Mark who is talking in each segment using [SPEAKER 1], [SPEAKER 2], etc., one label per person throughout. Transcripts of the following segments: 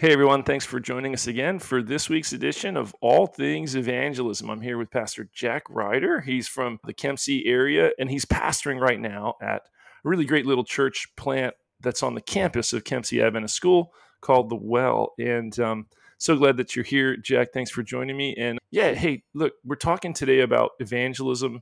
[SPEAKER 1] Hey everyone, thanks for joining us again for this week's edition of All Things Evangelism. I'm here with Pastor Jack Ryder. He's from the Kempsey area and he's pastoring right now at a really great little church plant that's on the campus of Kempsey Adventist School called The Well. And um, so glad that you're here, Jack. Thanks for joining me. And yeah, hey, look, we're talking today about evangelism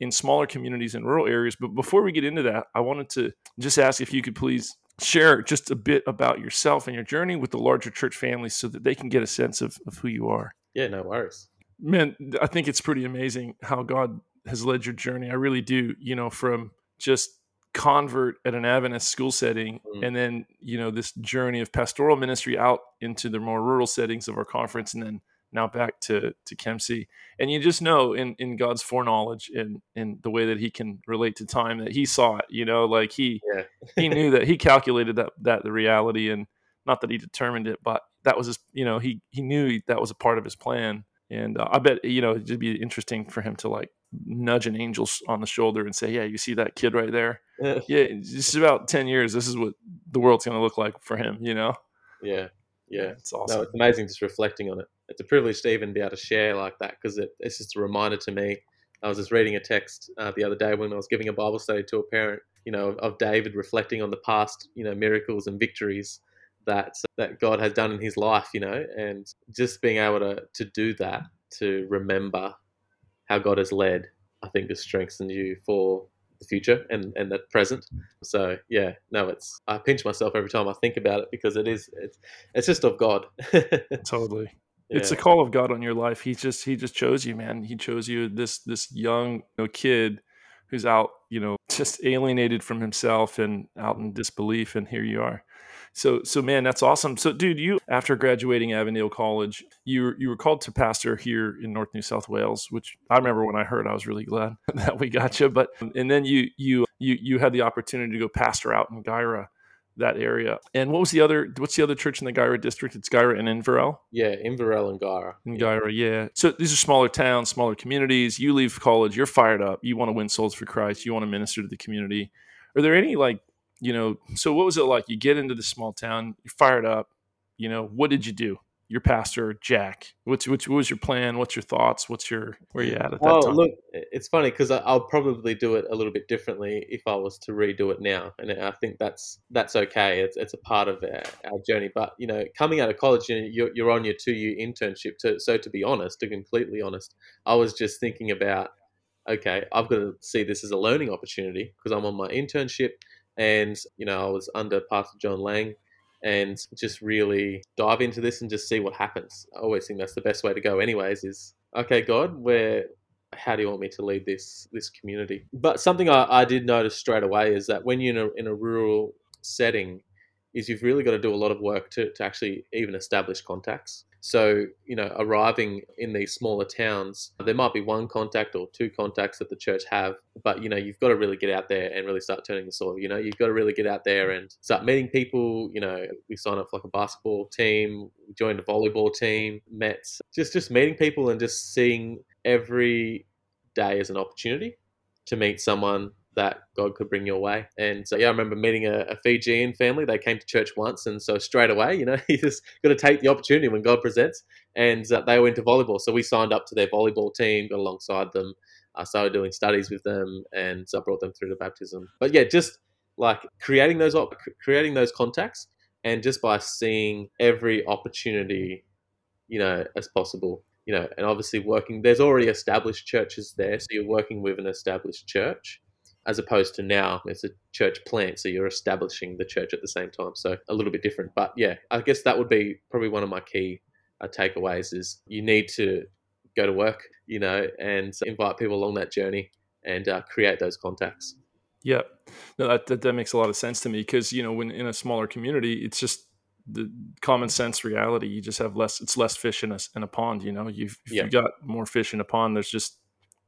[SPEAKER 1] in smaller communities and rural areas. But before we get into that, I wanted to just ask if you could please share just a bit about yourself and your journey with the larger church family so that they can get a sense of, of who you are.
[SPEAKER 2] Yeah, no worries.
[SPEAKER 1] Man, I think it's pretty amazing how God has led your journey. I really do, you know, from just convert at an Adventist school setting mm. and then, you know, this journey of pastoral ministry out into the more rural settings of our conference and then now back to to Kempsey. And you just know in in God's foreknowledge and in the way that He can relate to time that He saw it. You know, like He yeah. He knew that He calculated that that the reality and not that He determined it, but that was his. You know, He He knew that was a part of His plan. And uh, I bet you know it'd be interesting for Him to like nudge an angel on the shoulder and say, "Yeah, you see that kid right there? Yeah, yeah just about ten years. This is what the world's going to look like for him." You know?
[SPEAKER 2] Yeah, yeah, it's awesome. No, it's amazing just reflecting on it it's a privilege to even be able to share like that because it, it's just a reminder to me. I was just reading a text uh, the other day when I was giving a Bible study to a parent, you know, of David reflecting on the past, you know, miracles and victories that that God has done in his life, you know, and just being able to to do that, to remember how God has led, I think has strengthened you for the future and and the present. So yeah, no, it's I pinch myself every time I think about it because it is it's it's just of God.
[SPEAKER 1] totally it's a call of God on your life. He just he just chose you, man. He chose you this this young you know, kid who's out, you know, just alienated from himself and out in disbelief and here you are. So so man, that's awesome. So dude, you after graduating Avondale College, you you were called to pastor here in North New South Wales, which I remember when I heard I was really glad that we got you, but and then you you you you had the opportunity to go pastor out in Guyra that area. And what was the other? What's the other church in the Guyra district? It's Guyra and Inverell.
[SPEAKER 2] Yeah, Inverell and Guyra.
[SPEAKER 1] In Guyra, yeah. So these are smaller towns, smaller communities. You leave college, you're fired up. You want to win souls for Christ. You want to minister to the community. Are there any like you know? So what was it like? You get into the small town, you're fired up. You know, what did you do? Your pastor Jack. What's which what was your plan? What's your thoughts? What's your where you at at that
[SPEAKER 2] oh,
[SPEAKER 1] time?
[SPEAKER 2] look, it's funny because I'll probably do it a little bit differently if I was to redo it now, and I think that's that's okay. It's it's a part of our, our journey. But you know, coming out of college, you know, you're you're on your two year internship. To, so to be honest, to completely honest, I was just thinking about okay, I've got to see this as a learning opportunity because I'm on my internship, and you know, I was under Pastor John Lang and just really dive into this and just see what happens. I always think that's the best way to go, anyways. Is okay, God, where how do you want me to lead this this community? But something I, I did notice straight away is that when you're in a, in a rural setting, is you've really got to do a lot of work to, to actually even establish contacts. So, you know, arriving in these smaller towns, there might be one contact or two contacts that the church have, but, you know, you've got to really get out there and really start turning the soil. You know, you've got to really get out there and start meeting people. You know, we signed up for like a basketball team, we joined a volleyball team, met just, just meeting people and just seeing every day as an opportunity to meet someone that God could bring your way. And so, yeah, I remember meeting a, a, Fijian family. They came to church once, and so straight away, you know, you just got to take the opportunity when God presents. And uh, they went to volleyball, so we signed up to their volleyball team, got alongside them. I started doing studies with them, and so I brought them through to baptism. But yeah, just like creating those op- creating those contacts, and just by seeing every opportunity, you know, as possible. You know, and obviously working. There's already established churches there, so you're working with an established church as opposed to now it's a church plant so you're establishing the church at the same time. So a little bit different. But yeah i guess that would be probably one of my key uh, takeaways is you need to go to work you know and invite people along that journey and uh, create those contacts.
[SPEAKER 1] Yeah. No that, that, that makes a lot of sense to me because you know when in a smaller community it's just the common sense reality. You just have less it's less fish in a, in a pond you know? You've yeah. you got more fish in a pond there's just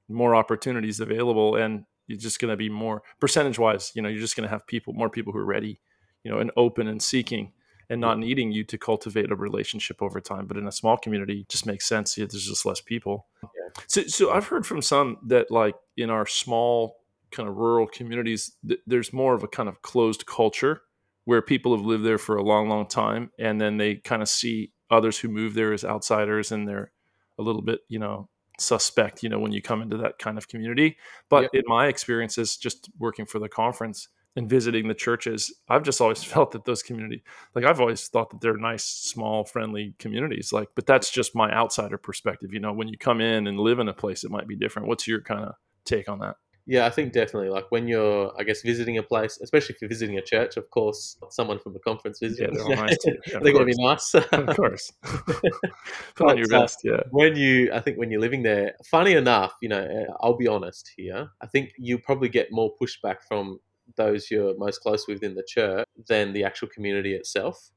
[SPEAKER 1] more opportunities available and you're just going to be more percentage wise you know you're just going to have people more people who are ready you know and open and seeking and not needing you to cultivate a relationship over time. But in a small community it just makes sense. Yeah, there's just less people. Yeah. so, so i've heard from some that like in our small kind of rural communities th- there's more of a kind of closed culture where people have lived there for a long, long time, and then they kind of see others who move there as outsiders, and they're a little bit, you know, suspect, you know, when you come into that kind of community. But yep. in my experiences, just working for the conference and visiting the churches, I've just always felt that those community, like I've always thought that they're nice, small, friendly communities. Like, but that's just my outsider perspective. You know, when you come in and live in a place, it might be different. What's your kind of take on that?
[SPEAKER 2] Yeah, I think definitely. Like when you're, I guess, visiting a place, especially if you're visiting a church, of course, someone from the conference visiting, yeah, they're, nice yeah, they're going to be nice.
[SPEAKER 1] of course. Put on your best, yeah.
[SPEAKER 2] When you, I think when you're living there, funny enough, you know, eh, I'll be honest here, I think you probably get more pushback from those you're most close with in the church than the actual community itself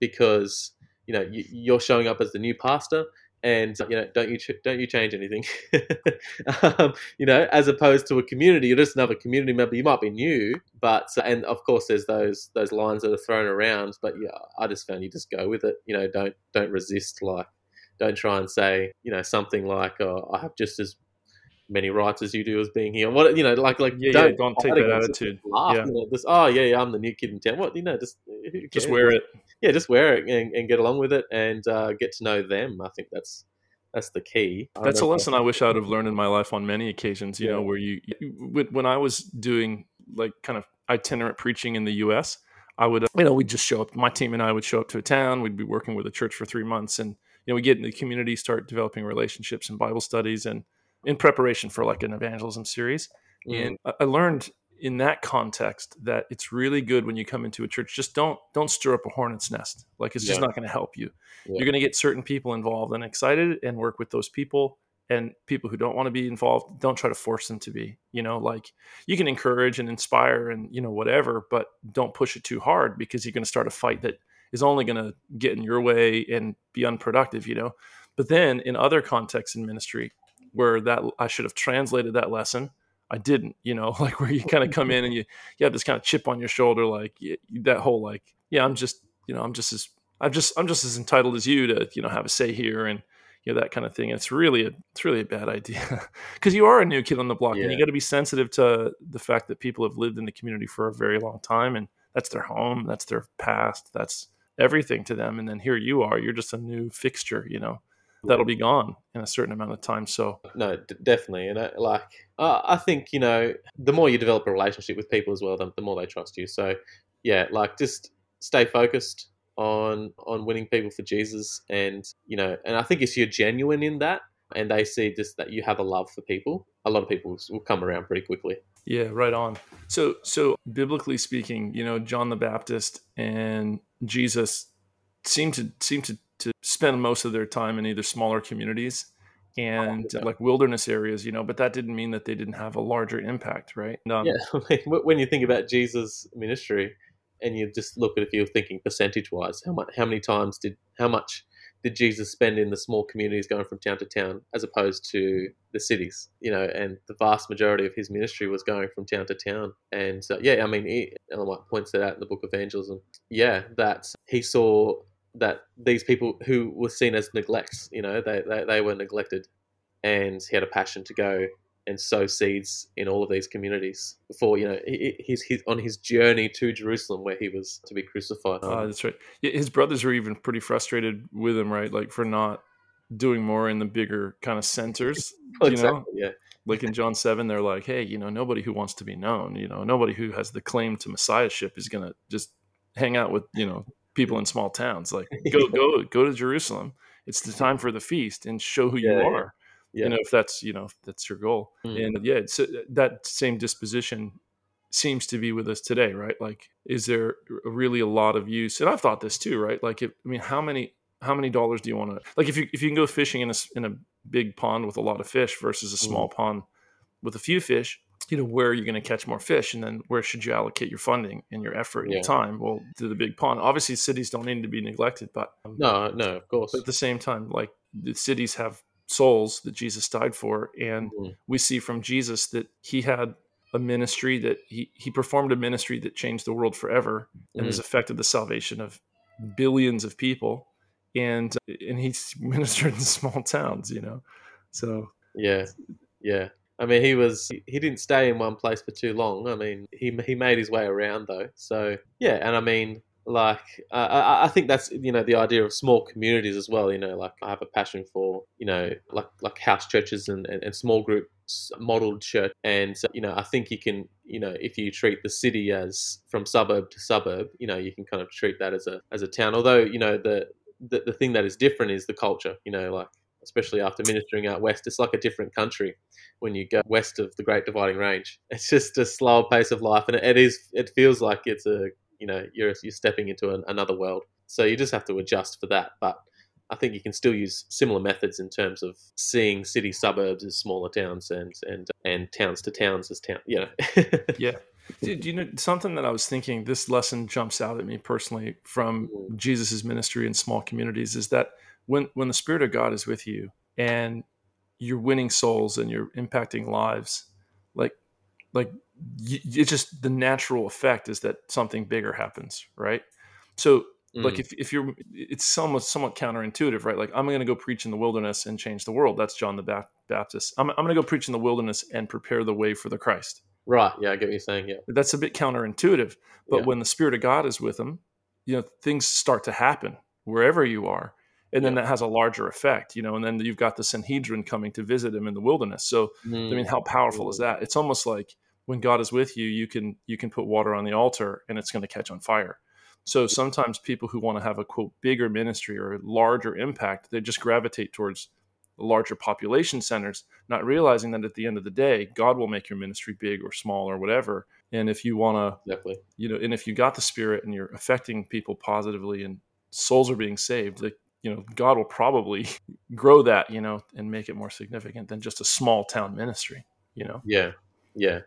[SPEAKER 2] because, you know, you're showing up as the new pastor and you know don't you ch- don't you change anything um, you know as opposed to a community you're just another community member you might be new but and of course there's those those lines that are thrown around but yeah i just found you just go with it you know don't don't resist like don't try and say you know something like oh, i have just as many rights as you do as being here. What you know, like like
[SPEAKER 1] yeah, don't, yeah, don't take that attitude.
[SPEAKER 2] Laugh, yeah. You know, just, oh yeah, yeah, I'm the new kid in town. What you know, just
[SPEAKER 1] just wear it.
[SPEAKER 2] Yeah, just wear it and, and get along with it and uh, get to know them. I think that's that's the key.
[SPEAKER 1] That's a lesson I wish I would have learned in my life on many occasions. You yeah. know, where you when I was doing like kind of itinerant preaching in the U.S. I would, you know, we'd just show up. My team and I would show up to a town. We'd be working with a church for three months, and you know, we get in the community, start developing relationships and Bible studies, and in preparation for like an evangelism series. Mm. And I learned in that context that it's really good when you come into a church. Just don't don't stir up a hornet's nest. Like it's just not going to help you. Yeah. you're going to get certain people involved and excited and work with those people and people who don't want to be involved don't try to force them to be you know? Like you can encourage and inspire and you know whatever but don't push it too hard because you're going to start a fight that is only going to get in your way and be unproductive you know? But then in other contexts in ministry where that I should have translated that lesson. I didn't, you know, like where you kind of come in and you, you have this kind of chip on your shoulder, like that whole, like, yeah, I'm just, you know, I'm just as, I'm just, I'm just as entitled as you to, you know, have a say here and, you know, that kind of thing. It's really, a, it's really a bad idea because you are a new kid on the block yeah. and you got to be sensitive to the fact that people have lived in the community for a very long time and that's their home, that's their past, that's everything to them. And then here you are, you're just a new fixture, you know that'll be gone in a certain amount of time. So
[SPEAKER 2] no, d- definitely, and I, like uh, I think you know, the more you develop a relationship with people as well, the, the more they trust you. So yeah, like just stay focused on on winning people for Jesus, and you know, and I think if you're genuine in that, and they see just that you have a love for people, a lot of people will come around pretty quickly.
[SPEAKER 1] Yeah, right on. So so biblically speaking, you know, John the Baptist and Jesus seem to seem to to spend most of their time in either smaller communities and oh, yeah. like wilderness areas, you know, but that didn't mean that they didn't have a larger impact, right?
[SPEAKER 2] Um, yeah, when you think about Jesus' ministry, and you just look at if you're thinking percentage wise, how much, how many times did, how much did Jesus spend in the small communities going from town to town, as opposed to the cities? You know, and the vast majority of his ministry was going from town to town. And uh, yeah, I mean, he, Ellen White points that out in the book of Evangelism. Yeah, that he saw that these people who were seen as neglects, you know, they, they, they were neglected, and he had a passion to go and sow seeds in all of these communities before you know he's, he's on his journey to Jerusalem where he was to be crucified.
[SPEAKER 1] Oh, that's right. His brothers were even pretty frustrated with him, right? Like for not doing more in the bigger kind of centers. you exactly, know?
[SPEAKER 2] Yeah.
[SPEAKER 1] Like in John seven, they're like, "Hey, you know, nobody who wants to be known, you know, nobody who has the claim to messiahship is gonna just hang out with you know people in small towns. Like go go go to Jerusalem. It's the time for the feast and show who yeah, you are. Yeah. You know, if that's you know if that's your goal. Mm. And yeah, it's, uh, that same disposition seems to be with us today, right? Like, is there really a lot of use? And I've thought this too, right? Like, if, I mean, how many how many dollars do you want to like if you if you can go fishing in a in a big pond with a lot of fish versus a small mm. pond with a few fish you know where are you going to catch more fish and then where should you allocate your funding and your effort and yeah. your time well to the big pond obviously cities don't need to be neglected but
[SPEAKER 2] um, no no of course
[SPEAKER 1] at the same time like the cities have souls that jesus died for and mm-hmm. we see from jesus that he had a ministry that he, he performed a ministry that changed the world forever and mm-hmm. has affected the salvation of billions of people and and he ministered in small towns you know so
[SPEAKER 2] yeah yeah I mean, he was he didn't stay in one place for too long. I mean, he he made his way around though. So yeah, and I mean, like uh, I, I think that's you know the idea of small communities as well. You know, like I have a passion for you know like like house churches and, and, and small groups modeled church, and you know I think you can you know if you treat the city as from suburb to suburb, you know you can kind of treat that as a as a town. Although you know the the, the thing that is different is the culture. You know, like especially after ministering out west, it's like a different country when you go west of the Great Dividing Range. It's just a slower pace of life, and it is. It feels like it's a you know you're you're stepping into an, another world. So you just have to adjust for that. But I think you can still use similar methods in terms of seeing city suburbs as smaller towns and and and towns to towns as town. You know.
[SPEAKER 1] yeah. Do, you know something that I was thinking? This lesson jumps out at me personally from mm. Jesus's ministry in small communities is that when when the Spirit of God is with you and you're winning souls and you're impacting lives, like like it's just the natural effect is that something bigger happens, right? So mm. like if, if you're it's somewhat somewhat counterintuitive right? Like i'm going to go preach in the wilderness and change the world. That's john the baptist. I'm, I'm going to go preach in the wilderness and prepare the way for the christ.
[SPEAKER 2] Right. Yeah i get what you're saying yeah.
[SPEAKER 1] That's a bit counterintuitive but yeah. when the spirit of god is with them you know things start to happen wherever you are and then yeah. that has a larger effect you know and then you've got the sanhedrin coming to visit him in the wilderness so mm. i mean how powerful mm. is that it's almost like when god is with you you can you can put water on the altar and it's going to catch on fire so sometimes people who want to have a quote bigger ministry or a larger impact they just gravitate towards larger population centers not realizing that at the end of the day god will make your ministry big or small or whatever and if you want to you know and if you got the spirit and you're affecting people positively and souls are being saved like you know god will probably grow that you know and make it more significant than just a small town ministry you know?
[SPEAKER 2] Yeah yeah.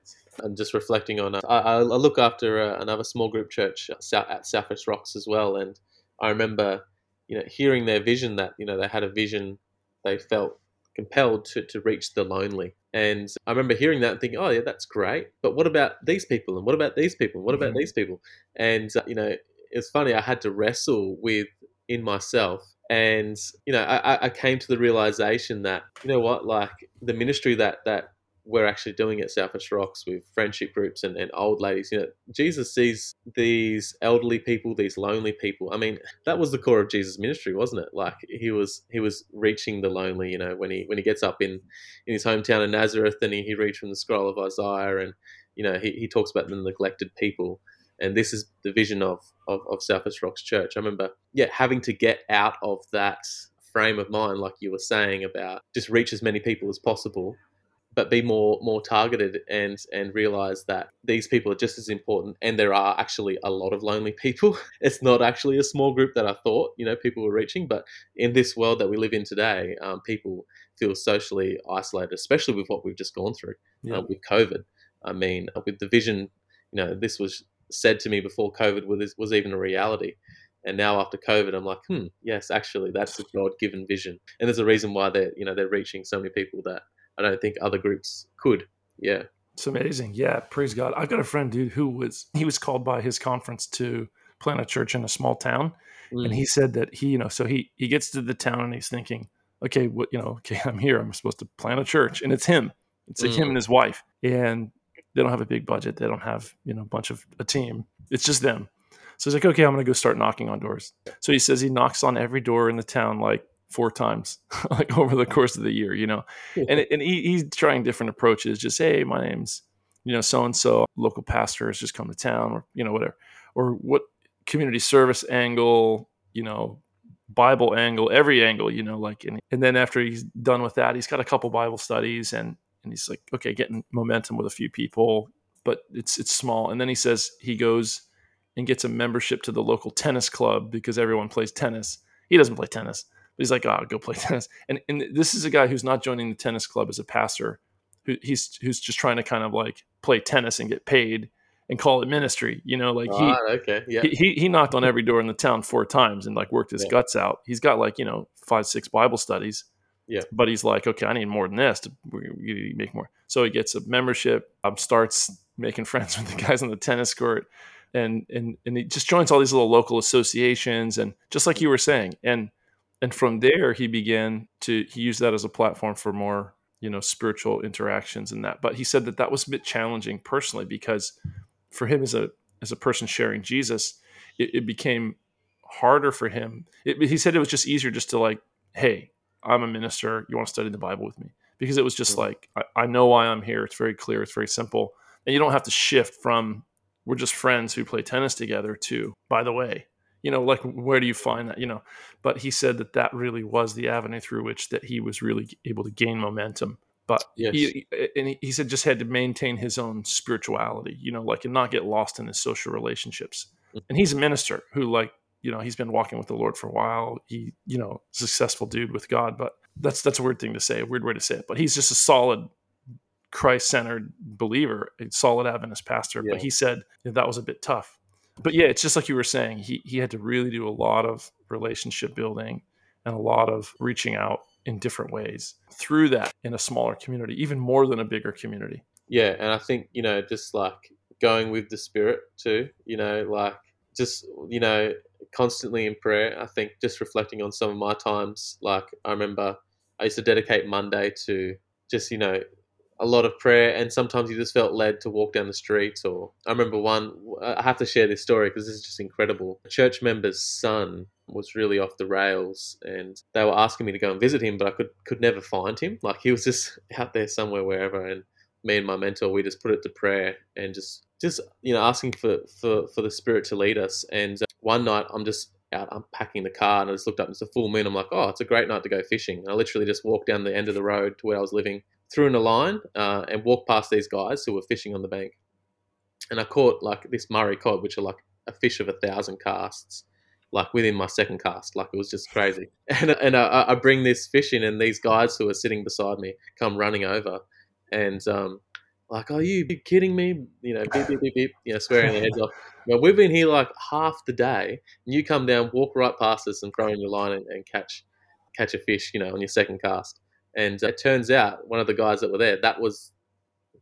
[SPEAKER 2] I'm just reflecting on uh, I, I, look after uh, another small group church at southwest rocks as well and i remember you know hearing their vision that you know they had a vision they felt compelled to, to reach the lonely. And i remember hearing that and thinking oh yeah that's great. But what about these people? And what about these people? And what about mm-hmm. these people? And uh, you know it's funny i had to wrestle with in myself and you know I, I came to the realization that you know what like the ministry that that we're actually doing at Southwest Rocks with friendship groups and, and old ladies. You know, Jesus sees these elderly people, these lonely people. I mean, that was the core of Jesus' ministry, wasn't it? Like he was he was reaching the lonely. You know, when he when he gets up in in his hometown of Nazareth, and he, he reads from the scroll of Isaiah, and you know he, he talks about the neglected people and this is the vision of, of, of Southwest Rocks Church. I remember, yeah, having to get out of that frame of mind, like you were saying about just reach as many people as possible, but be more more targeted and and realize that these people are just as important. And there are actually a lot of lonely people. It's not actually a small group that I thought you know people were reaching, but in this world that we live in today, um, people feel socially isolated, especially with what we've just gone through uh, yeah. uh, with COVID. I mean, with the vision, you know, this was said to me before COVID was was even a reality. And now after COVID, I'm like, hmm, yes, actually, that's a God-given vision, and there's a reason why they're you know they're reaching so many people that I don't think other groups could. Yeah,
[SPEAKER 1] it's amazing. Yeah, praise God. I've got a friend, dude, who was he was called by his conference to plant a church in a small town, mm. and he said that he, you know, so he he gets to the town and he's thinking, okay, what you know, okay, I'm here. I'm supposed to plant a church, and it's him. It's like mm. him and his wife, and they don't have a big budget. They don't have, you know, a bunch of a team. It's just them. So he's like, okay, I'm going to go start knocking on doors. So he says he knocks on every door in the town like four times, like over the course of the year, you know, and, and he, he's trying different approaches. Just, hey, my name's, you know, so and so, local pastor has just come to town, or you know, whatever, or what community service angle, you know, Bible angle, every angle, you know, like, and, and then after he's done with that, he's got a couple Bible studies and and he's like, okay, getting momentum with a few people, but it's it's small. And then he says he goes and gets a membership to the local tennis club because everyone plays tennis. He doesn't play tennis, but he's like, oh, I'll go play tennis. And and this is a guy who's not joining the tennis club as a pastor, who he's who's just trying to kind of like play tennis and get paid and call it ministry. You know, like he ah, okay, yeah. he, he knocked on every door in the town four times and like worked his yeah. guts out. He's got like you know five six Bible studies
[SPEAKER 2] yeah.
[SPEAKER 1] But he's like, okay, I need more than this to make more. So he gets a membership, um, starts making friends with the guys on the tennis court, and and and he just joins all these little local associations, and just like you were saying, and and from there he began to he used that as a platform for more you know spiritual interactions and that but he said that that was a bit challenging personally because for him as a as a person sharing jesus it, it became harder for him it, he said it was just easier just to like hey i'm a minister. You want to study the bible with me. Because it was just mm-hmm. like I, I know why i'm here. It's very clear. It's very simple. And you don't have to shift from we're just friends who play tennis together to by the way you know like where do you find that? You know? But he said that that really was the avenue through which that he was really able to gain momentum. But yes. he, and he said just had to maintain his own spirituality you know like and not get lost in his social relationships. Mm-hmm. and he's a minister who like you know he's been walking with the lord for a while he you know successful dude with god but that's that's a weird thing to say a weird way to say it but he's just a solid christ-centered believer a solid adventist pastor yeah. but he said that was a bit tough but yeah, it's just like you were saying. He he had to really do a lot of relationship building and a lot of reaching out in different ways through that in a smaller community, even more than a bigger community.
[SPEAKER 2] Yeah, and I think you know, just like going with the spirit too. You know, like just you know, constantly in prayer. I think just reflecting on some of my times. Like I remember, I used to dedicate Monday to just you know a lot of prayer, and sometimes you just felt led to walk down the streets. Or I remember one. I have to share this story because this is just incredible. A church member's son was really off the rails, and they were asking me to go and visit him, but I could could never find him. Like he was just out there somewhere, wherever, and me and my mentor we just put it to prayer and just just you know asking for for for the spirit to lead us and uh, one night i'm just out unpacking the car and I just looked up and it's a full moon. I'm like, oh, it's a great night to go fishing. And I literally just walked down the end of the road to where I was living, threw in a line, uh, and walked past these guys who were fishing on the bank. And I caught like this Murray cod, which are like a fish of a thousand casts, like within my second cast. Like it was just crazy. And, and I, I bring this fish in, and these guys who are sitting beside me come running over. And um, like, "Are you kidding me?" You know, beep beep beep beep. You know, swearing their heads off. But we've been here like half the day, and you come down, walk right past us, and throw in your line and, and catch catch a fish. You know, on your second cast. And it turns out one of the guys that were there, that was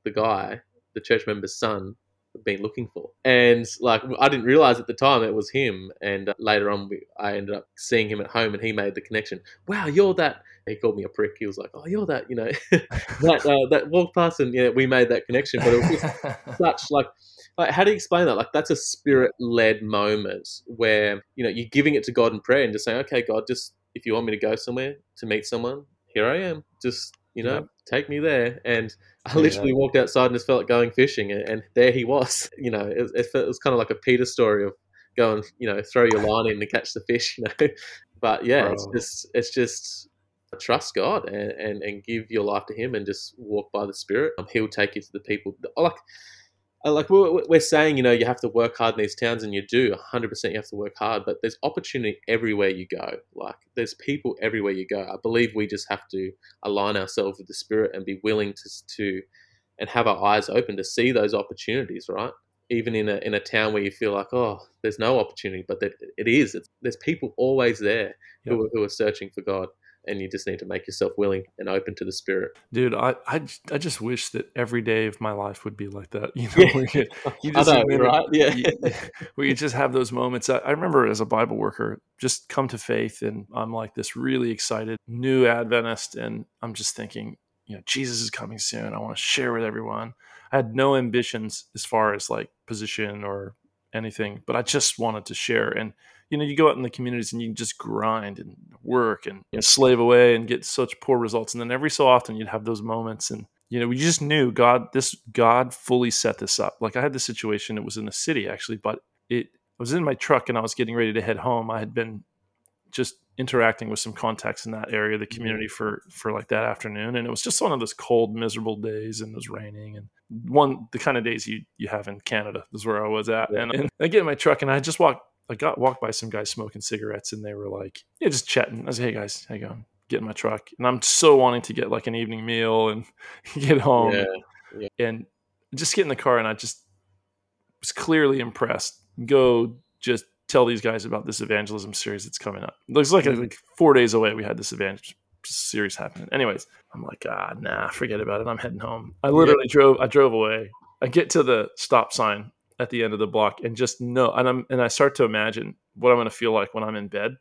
[SPEAKER 2] the guy, the church member's son, been looking for. And like I didn't realize at the time it was him. And uh, later on, we, I ended up seeing him at home, and he made the connection. Wow, you're that. He called me a prick. He was like, "Oh, you're that." You know, that uh, that walked past, and yeah, we made that connection. But it was just such like. Like, how do you explain that? Like, that's a spirit-led moment where you know you're giving it to God in prayer and just saying, "Okay, God, just if you want me to go somewhere to meet someone, here I am. Just you know, take me there. And I literally yeah. walked outside and just felt like going fishing, and, and there he was. You know, it, it, it, was kind of like a Peter story of go and you know throw your line in to catch the fish. You know, but yeah, Bro. it's just it's just trust God and, and and give your life to Him and just walk by the Spirit. Um, he'll take you to the people. Like Uh, like we're, we're saying, you know, you have to work hard in these towns, and you do 100%. You have to work hard, but there's opportunity everywhere you go. Like there's people everywhere you go. I believe we just have to align ourselves with the Spirit and be willing to to and have our eyes open to see those opportunities. Right, even in a in a town where you feel like, oh, there's no opportunity, but that it is. It's, there's people always there yep. who, who are searching for God and you just need to make yourself willing and open to the spirit.
[SPEAKER 1] Dude, I I, I just wish that every day of my life would be like that. You know, where you, you just know, right? Yeah, you, where you just have those moments. I, I, remember as a Bible worker, just come to faith, and I'm like this really excited new Adventist, and I'm just thinking, you know, Jesus is coming soon. I want to share with everyone. I had no ambitions as far as like position or anything, but I just wanted to share and you know, you go out in the communities and you just grind and work and know, slave away and get such poor results. And then every so often you'd have those moments and you know, we just knew God this God fully set this up. Like I had this situation, it was in the city actually, but it I was in my truck and I was getting ready to head home. I had been just interacting with some contacts in that area of the mm-hmm. community for for like that afternoon and it was just one of those cold miserable days and it was raining and one the kind of days you you have in canada is where i was at yeah. and, and i get in my truck and i just walked I got walked by some guys smoking cigarettes and they were like, yeah, just chatting. I was like, hey guys, how you going? Get in my truck. And I'm so wanting to get like an evening meal and get home yeah, yeah. and just get in the car. And I just was clearly impressed. Go just tell these guys about this evangelism series that's coming up. It looks like, mm-hmm. like four days away. We had this evangelism series happening. Anyways, I'm like, ah, nah, forget about it. I'm heading home. I literally yeah. drove. I drove away. I get to the stop sign at the end of the block and just know and I'm and I start to imagine what I'm going to feel like when I'm in bed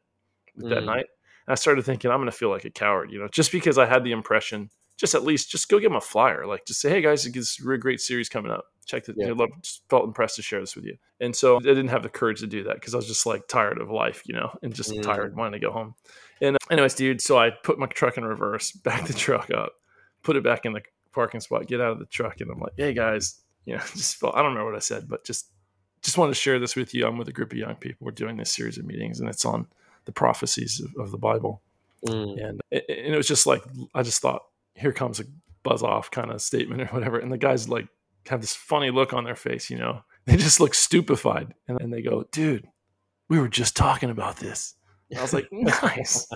[SPEAKER 1] mm. that night. And I started thinking I'm going to feel like a coward, you know, just because I had the impression just at least just go give them a flyer. Like just say, hey guys, it's a really great series coming up. Check the. Yeah. I love, felt impressed to share this with you. And so I didn't have the courage to do that because I was just like tired of life, you know, and just mm. tired, wanting to go home. And uh, anyways, dude, so I put my truck in reverse, back the truck up, put it back in the parking spot, get out of the truck, and I'm like, hey guys, you know, just felt, I don't remember what I said, but just just want to share this with you. I'm with a group of young people. We're doing this series of meetings, and it's on the prophecies of, of the Bible. Mm. And, and it was just like I just thought, here comes a buzz off kind of statement or whatever. And the guys like have this funny look on their face, you know. They just look stupefied, and, and they go, "Dude, we were just talking about this." And I was like, "Nice."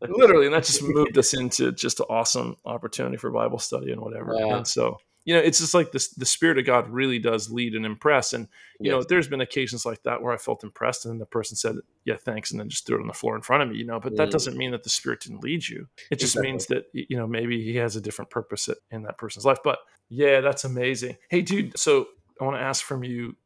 [SPEAKER 1] Literally, and that just moved us into just an awesome opportunity for Bible study and whatever. Yeah. And so you know, it's just like this, the spirit of God really does lead and impress. And, you yes. know, there's been occasions like that where I felt impressed and the person said, yeah, thanks. And then just threw it on the floor in front of me, you know, but that mm. doesn't mean that the spirit didn't lead you. It just exactly. means that, you know, maybe he has a different purpose in that person's life. But yeah, that's amazing. Hey, dude. So I want to ask from you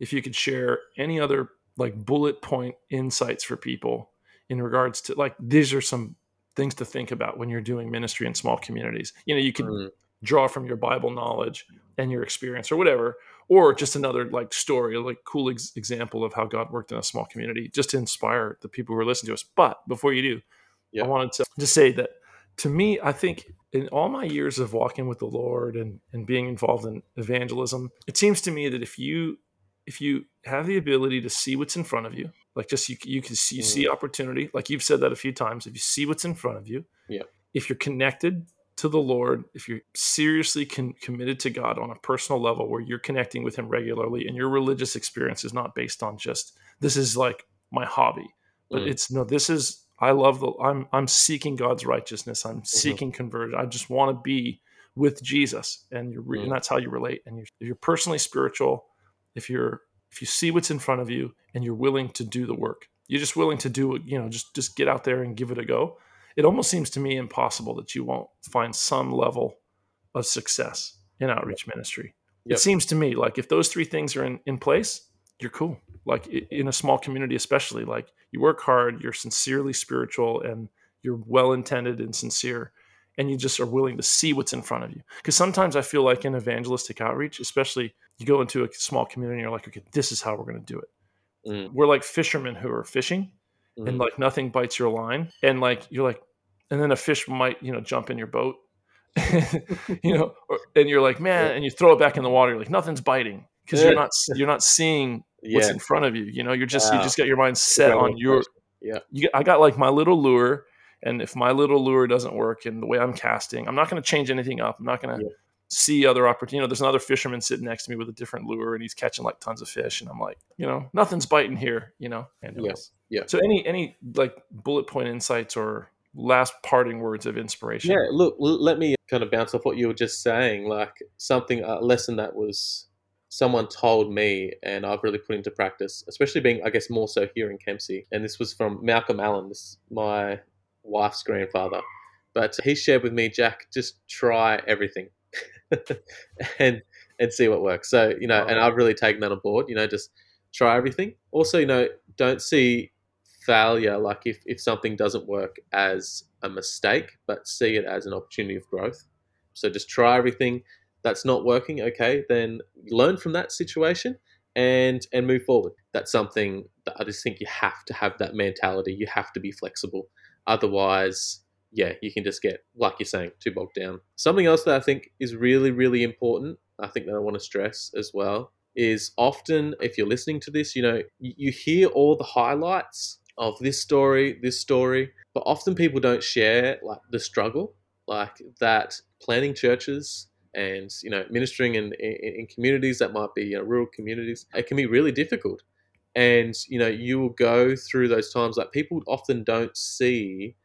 [SPEAKER 1] if you could share any other like bullet point insights for people in regards to like, these are some things to think about when you're doing ministry in small communities. You know, you can, mm draw from your Bible knowledge and your experience or whatever, or just another like story, like cool ex- example of how God worked in a small community, just to inspire the people who are listening to us. But before you do, yeah. I wanted to just say that to me, I think in all my years of walking with the Lord and, and being involved in evangelism, it seems to me that if you if you have the ability to see what's in front of you, like just you you can see you mm. see opportunity, like you've said that a few times, if you see what's in front of you,
[SPEAKER 2] yeah.
[SPEAKER 1] if you're connected to the Lord, if you're seriously con- committed to God on a personal level where you're connecting with Him regularly and your religious experience is not based on just this is like my hobby, but mm. it's no, this is I love the I'm I'm seeking God's righteousness. I'm mm-hmm. seeking conversion. I just want to be with Jesus, and you're mm. and that's how you relate. And you're, if you're personally spiritual, if you're if you see what's in front of you and you're willing to do the work, you're just willing to do it. You know, just just get out there and give it a go it almost seems to me impossible that you won't find some level of success in outreach ministry. Yep. It seems to me like if those three things are in, in place, you're cool. Like in a small community, especially, like you work hard, you're sincerely spiritual, and you're well intended and sincere, and you just are willing to see what's in front of you. Because sometimes I feel like in evangelistic outreach, especially you go into a small community and you're like, okay, this is how we're going to do it. Mm. We're like fishermen who are fishing mm-hmm. and like nothing bites your line and like you're like and then a fish might you know jump in your boat you know or, and you're like man and you throw it back in the water you're like nothing's biting because you're not you're not seeing what's yeah. in front of you you know you're just wow. you just got your mind set on your
[SPEAKER 2] yeah
[SPEAKER 1] you, i got like my little lure and if my little lure doesn't work and the way i'm casting i'm not going to change anything up i'm not going to yeah. See other opportunity. you know there's another fisherman sitting next to me with a different lure and he's catching like tons of fish and i'm like you know nothing's biting here you know
[SPEAKER 2] and yes yeah
[SPEAKER 1] so any any like bullet point insights or last parting words of inspiration.
[SPEAKER 2] Yeah, look, let me kind of bounce off what you were just saying. Like something, uh, a lesson that was someone told me and I've really put into practice, especially being, I guess, more so here in Kempsey. And this was from Malcolm Allen, this my wife's grandfather. But he shared with me, Jack, just try everything and and see what works. So, you know, and I've really taken that on board, you know, just try everything. Also, you know, don't see failure, like if, if something doesn't work as a mistake, but see it as an opportunity of growth. So just try everything that's not working, okay, then learn from that situation and and move forward. That's something that I just think you have to have that mentality. You have to be flexible. Otherwise, yeah, you can just get, like you're saying, too bogged down. Something else that I think is really, really important, I think that I want to stress as well, is often if you're listening to this, you know, you hear all the highlights of this story, this story, but often people don't share like the struggle, like that planning churches and you know ministering in, in, in communities that might be you know, rural communities, it can be really difficult. And you know you will go through those times like people often don't see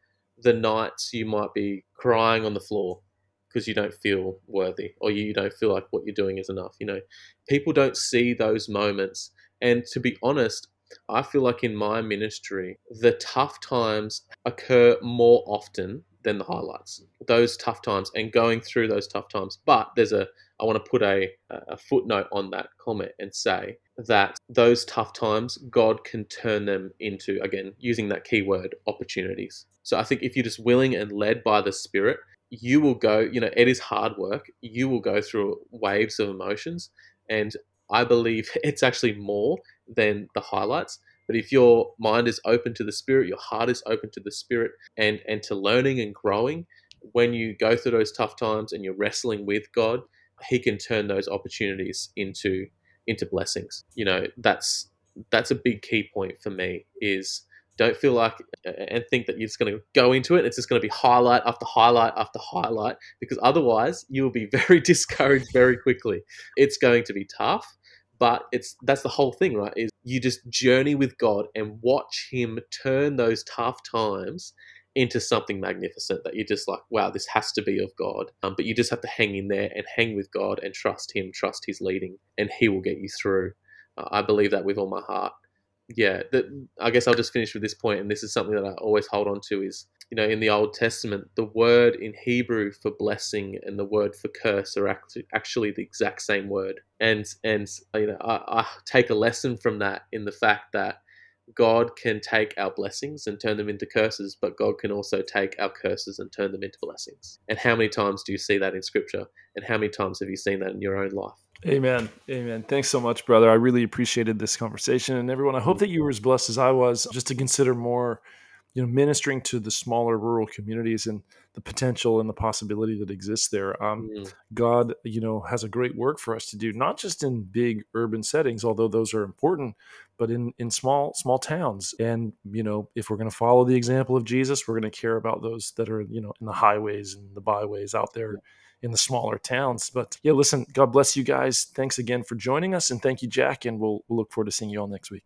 [SPEAKER 2] the nights you might be crying on the floor because you don't feel worthy or you don't feel like what you're doing is enough. You know, people don't see those moments. And to be honest, I feel like in my ministry, the tough times occur more often than the highlights. Those tough times and going through those tough times. But there's a, I want to put a, a footnote on that comment and say that those tough times, God can turn them into, again, using that keyword, opportunities. So I think if you're just willing and led by the Spirit, you will go, you know, it is hard work. You will go through waves of emotions. And I believe it's actually more than the highlights. But if your mind is open to the spirit, your heart is open to the spirit and, and to learning and growing, when you go through those tough times and you're wrestling with God, He can turn those opportunities into into blessings. You know, that's that's a big key point for me is don't feel like and think that you're just going to go into it. It's just going to be highlight after highlight after highlight because otherwise you will be very discouraged very quickly. It's going to be tough, but it's that's the whole thing, right? Is you just journey with God and watch Him turn those tough times into something magnificent that you're just like, wow, this has to be of God. Um, but you just have to hang in there and hang with God and trust Him, trust His leading, and He will get you through. Uh, I believe that with all my heart. Yeah, that, I guess I'll just finish with this point, and this is something that I always hold on to is, you know, in the Old Testament, the word in Hebrew for blessing and the word for curse are actually the exact same word. And, and you know, I, I take a lesson from that in the fact that God can take our blessings and turn them into curses, but God can also take our curses and turn them into blessings. And how many times do you see that in Scripture? And how many times have you seen that in your own life?
[SPEAKER 1] Amen. Amen. Thanks so much, brother. I really appreciated this conversation. And everyone, I hope that you were as blessed as I was just to consider more you know ministering to the smaller rural communities and the potential and the possibility that exists there um, mm. god you know has a great work for us to do not just in big urban settings although those are important but in in small small towns. And you know if we're going to follow the example of jesus we're going to care about those that are you know in the highways and the byways out there in the smaller towns. But yeah listen god bless you guys. Thanks again for joining us and thank you jack and we'll, we'll look forward to seeing you all next week